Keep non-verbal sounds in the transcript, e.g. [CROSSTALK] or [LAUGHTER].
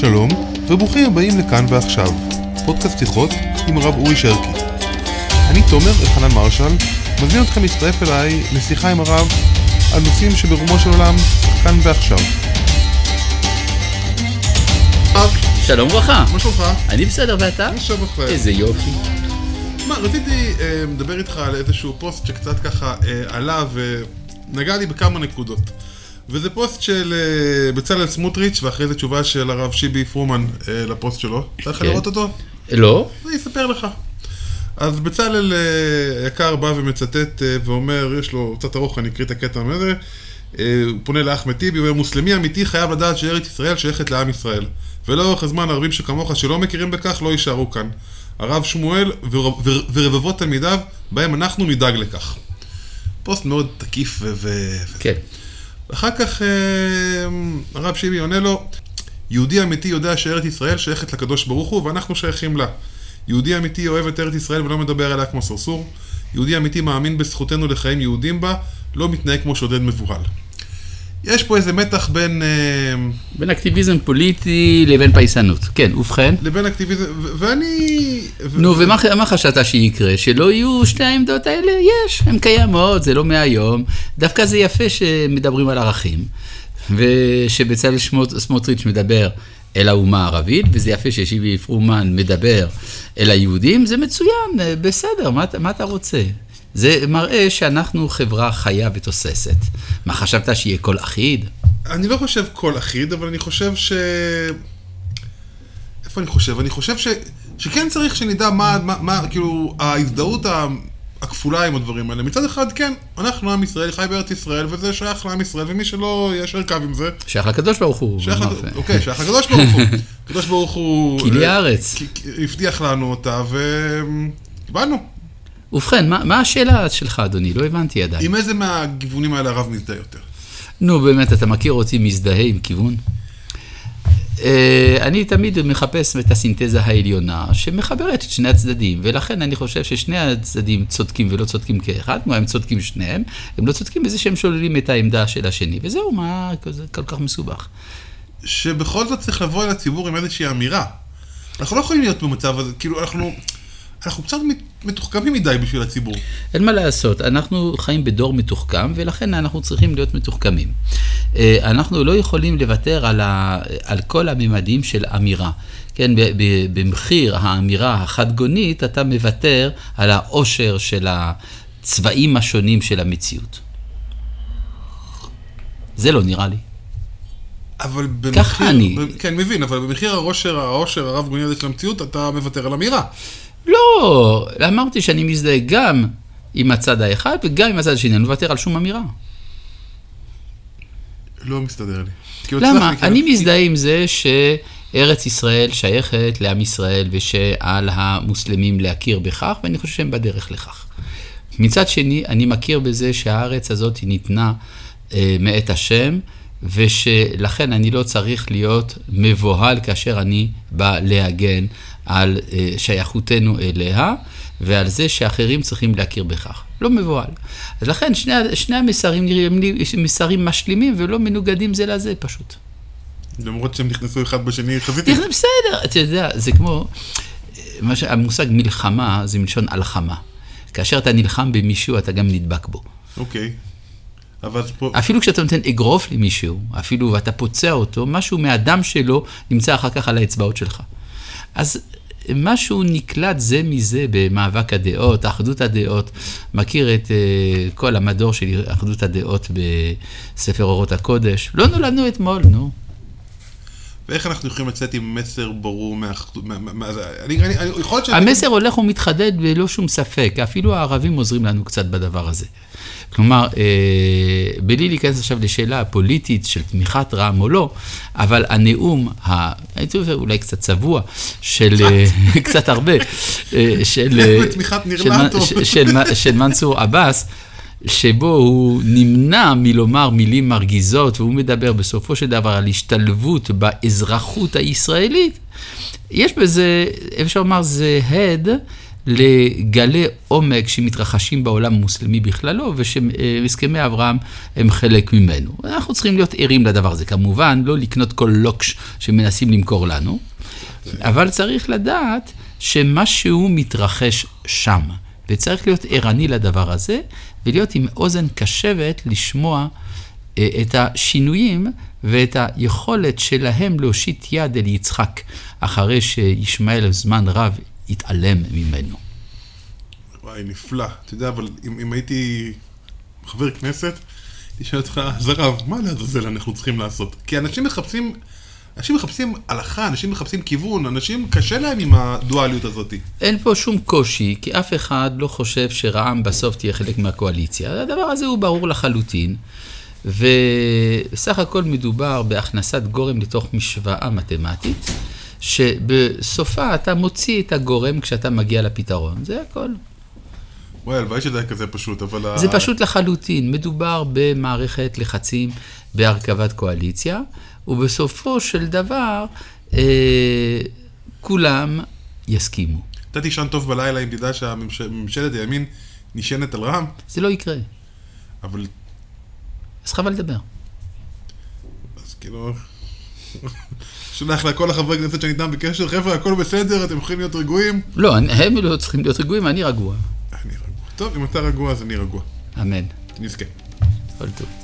שלום, וברוכים הבאים לכאן ועכשיו, פודקאסט שיחות עם הרב אורי שרקי. אני תומר אלחנן מרשל, מזמין אתכם להצטרף אליי לשיחה עם הרב על נושאים שברומו של עולם, כאן ועכשיו. שלום וברכה. מה שלומך? אני בסדר ואתה? מה שלומך? איזה יופי. מה, רציתי אה, לדבר איתך על איזשהו פוסט שקצת ככה אה, עלה ונגע לי בכמה נקודות. וזה פוסט של אה, בצלאל סמוטריץ' ואחרי זה תשובה של הרב שיבי פרומן אה, לפוסט שלו. אתה יכול כן. לראות אותו? לא? אני אספר לך. אז בצלאל אה, היקר בא ומצטט ואומר, יש לו קצת ארוך, אני אקריא את הקטע מזה. הוא פונה לאחמד טיבי, הוא אומר, מוסלמי אמיתי חייב לדעת שארץ ישראל שייכת לעם ישראל. ולאורך הזמן ערבים שכמוך שלא מכירים בכך לא יישארו כאן. הרב שמואל ור- ור- ורבבות תלמידיו, בהם אנחנו נדאג לכך. פוסט מאוד תקיף. ו- כן. ואחר כך אה, הרב שיבי עונה לו, יהודי אמיתי יודע שארץ ישראל שייכת לקדוש ברוך הוא ואנחנו שייכים לה. יהודי אמיתי אוהב את ארץ ישראל ולא מדבר עליה כמו סרסור. יהודי אמיתי מאמין בזכותנו לחיים יהודים בה, לא מתנהג כמו שודד מבוהל. יש פה איזה מתח בין... אה, בין אקטיביזם פוליטי לבין פייסנות. כן, ובכן. לבין אקטיביזם, ו- ואני... ו- נו, ומה מה חשבת שיקרה? שלא יהיו שתי העמדות האלה? יש, הן קיימות, זה לא מהיום. דווקא זה יפה שמדברים על ערכים, ושבצלאל סמוטריץ' מדבר אל האומה הערבית, וזה יפה ששיבי פרומן מדבר אל היהודים, זה מצוין, אה, בסדר, מה, מה אתה רוצה? זה מראה שאנחנו חברה חיה ותוססת. מה, חשבת שיהיה קול אחיד? אני לא חושב קול אחיד, אבל אני חושב ש... איפה אני חושב? אני חושב ש... שכן צריך שנדע מה, מה, מה כאילו, ההזדהות הכפולה עם הדברים האלה. מצד אחד, כן, אנחנו עם ישראל, חי בארץ ישראל, וזה שייך לעם ישראל, ומי שלא יישר קו עם זה, שייך לקדוש ברוך הוא. שייך, לק- אוקיי, שייך לקדוש ברוך הוא. [LAUGHS] הקדוש ברוך הוא... כי לי אה, הארץ. הבטיח לנו אותה, וקיבלנו. ובכן, מה, מה השאלה שלך, אדוני? לא הבנתי עדיין. עם איזה מהגיוונים האלה הרב מזדהה יותר? נו, באמת, אתה מכיר אותי מזדהה עם כיוון? אה, אני תמיד מחפש את הסינתזה העליונה שמחברת את שני הצדדים, ולכן אני חושב ששני הצדדים צודקים ולא צודקים כאחד, כמו הם צודקים שניהם, הם לא צודקים בזה שהם שוללים את העמדה של השני, וזהו, מה זה כל כך מסובך. שבכל זאת צריך לבוא אל הציבור עם איזושהי אמירה. אנחנו לא יכולים להיות במצב הזה, כאילו, אנחנו, אנחנו קצת מת- מתוחכמים מדי בשביל הציבור. אין מה לעשות, אנחנו חיים בדור מתוחכם, ולכן אנחנו צריכים להיות מתוחכמים. אה, אנחנו לא יכולים לוותר על, ה, על כל הממדים של אמירה. כן, במחיר האמירה החד-גונית, אתה מוותר על העושר של הצבעים השונים של המציאות. זה לא נראה לי. אבל במחיר... ככה אני. כן, מבין, אבל במחיר העושר, העושר הרב גוני הזה של המציאות, אתה מוותר על אמירה. לא, אמרתי שאני מזדהה גם עם הצד האחד וגם עם הצד השני, אני לא מוותר על שום אמירה. לא מסתדר לי. למה? כי אני מזדהה עם זה שארץ ישראל שייכת לעם ישראל ושעל המוסלמים להכיר בכך, ואני חושב שהם בדרך לכך. מצד שני, אני מכיר בזה שהארץ הזאת ניתנה אה, מאת השם, ושלכן אני לא צריך להיות מבוהל כאשר אני בא להגן על אה, שייכותנו אליה, ועל זה שאחרים צריכים להכיר בכך. לא מבוהל. אז לכן שני, שני המסרים נראים לי מסרים משלימים ולא מנוגדים זה לזה פשוט. למרות שהם נכנסו אחד בשני, חזיתי. בסדר, אתה יודע, זה כמו, מה ש- המושג מלחמה זה מלשון הלחמה. כאשר אתה נלחם במישהו, אתה גם נדבק בו. אוקיי. אבל פה... אפילו כשאתה נותן אגרוף למישהו, אפילו ואתה פוצע אותו, משהו מהדם שלו נמצא אחר כך על האצבעות שלך. אז משהו נקלט זה מזה במאבק הדעות, אחדות הדעות. מכיר את uh, כל המדור של אחדות הדעות בספר אורות הקודש? לא נולדנו אתמול, נו. ואיך אנחנו יכולים לצאת עם מסר ברור. מה- מה- מה זה- אני... אני- אני- יכול להיות ש... המסר הולך ומתחדד בלא שום ספק, אפילו הערבים עוזרים לנו קצת בדבר הזה. כלומר, אה, בלי להיכנס עכשיו לשאלה הפוליטית של תמיכת רע"מ או לא, אבל הנאום, ה... הייתי אומר אולי קצת צבוע, של... אה, קצת [LAUGHS] הרבה, אה, של... [LAUGHS] אה. של- של- של מנסור עבאס, שבו הוא נמנע מלומר מילים מרגיזות, והוא מדבר בסופו של דבר על השתלבות באזרחות הישראלית, יש בזה, אפשר לומר, זה הד לגלי עומק שמתרחשים בעולם המוסלמי בכללו, ושהסכמי אברהם הם חלק ממנו. אנחנו צריכים להיות ערים לדבר הזה. כמובן, לא לקנות כל לוקש שמנסים למכור לנו, אבל צריך לדעת שמשהו מתרחש שם, וצריך להיות ערני לדבר הזה, ולהיות עם אוזן קשבת לשמוע אה, את השינויים ואת היכולת שלהם להושיט יד אל יצחק, אחרי שישמעאל זמן רב התעלם ממנו. וואי, נפלא. אתה יודע, אבל אם, אם הייתי חבר כנסת, הייתי שואל אותך, אז הרב, מה לעזאזל אנחנו צריכים לעשות? כי אנשים מחפשים, אנשים מחפשים הלכה, אנשים מחפשים כיוון, אנשים קשה להם עם הדואליות הזאת. אין פה שום קושי, כי אף אחד לא חושב שרע"מ בסוף תהיה חלק מהקואליציה. הדבר הזה הוא ברור לחלוטין. ובסך הכל מדובר בהכנסת גורם לתוך משוואה מתמטית, שבסופה אתה מוציא את הגורם כשאתה מגיע לפתרון, זה הכל. וואי, הלוואי שזה היה כזה פשוט, אבל... זה פשוט לחלוטין, מדובר במערכת לחצים בהרכבת קואליציה, ובסופו של דבר אה, כולם יסכימו. אתה תישן טוב בלילה אם תדע שהממשלת הימין נשענת על רע"מ? זה לא יקרה. אבל אז חבל לדבר. אז כאילו... שולח לכל החברי כנסת שאני איתם בקשר, חבר'ה, הכל בסדר, אתם יכולים להיות רגועים? לא, הם לא צריכים להיות רגועים, אני רגוע. אני רגוע. טוב, אם אתה רגוע, אז אני רגוע. אמן. נזכה. כל טוב.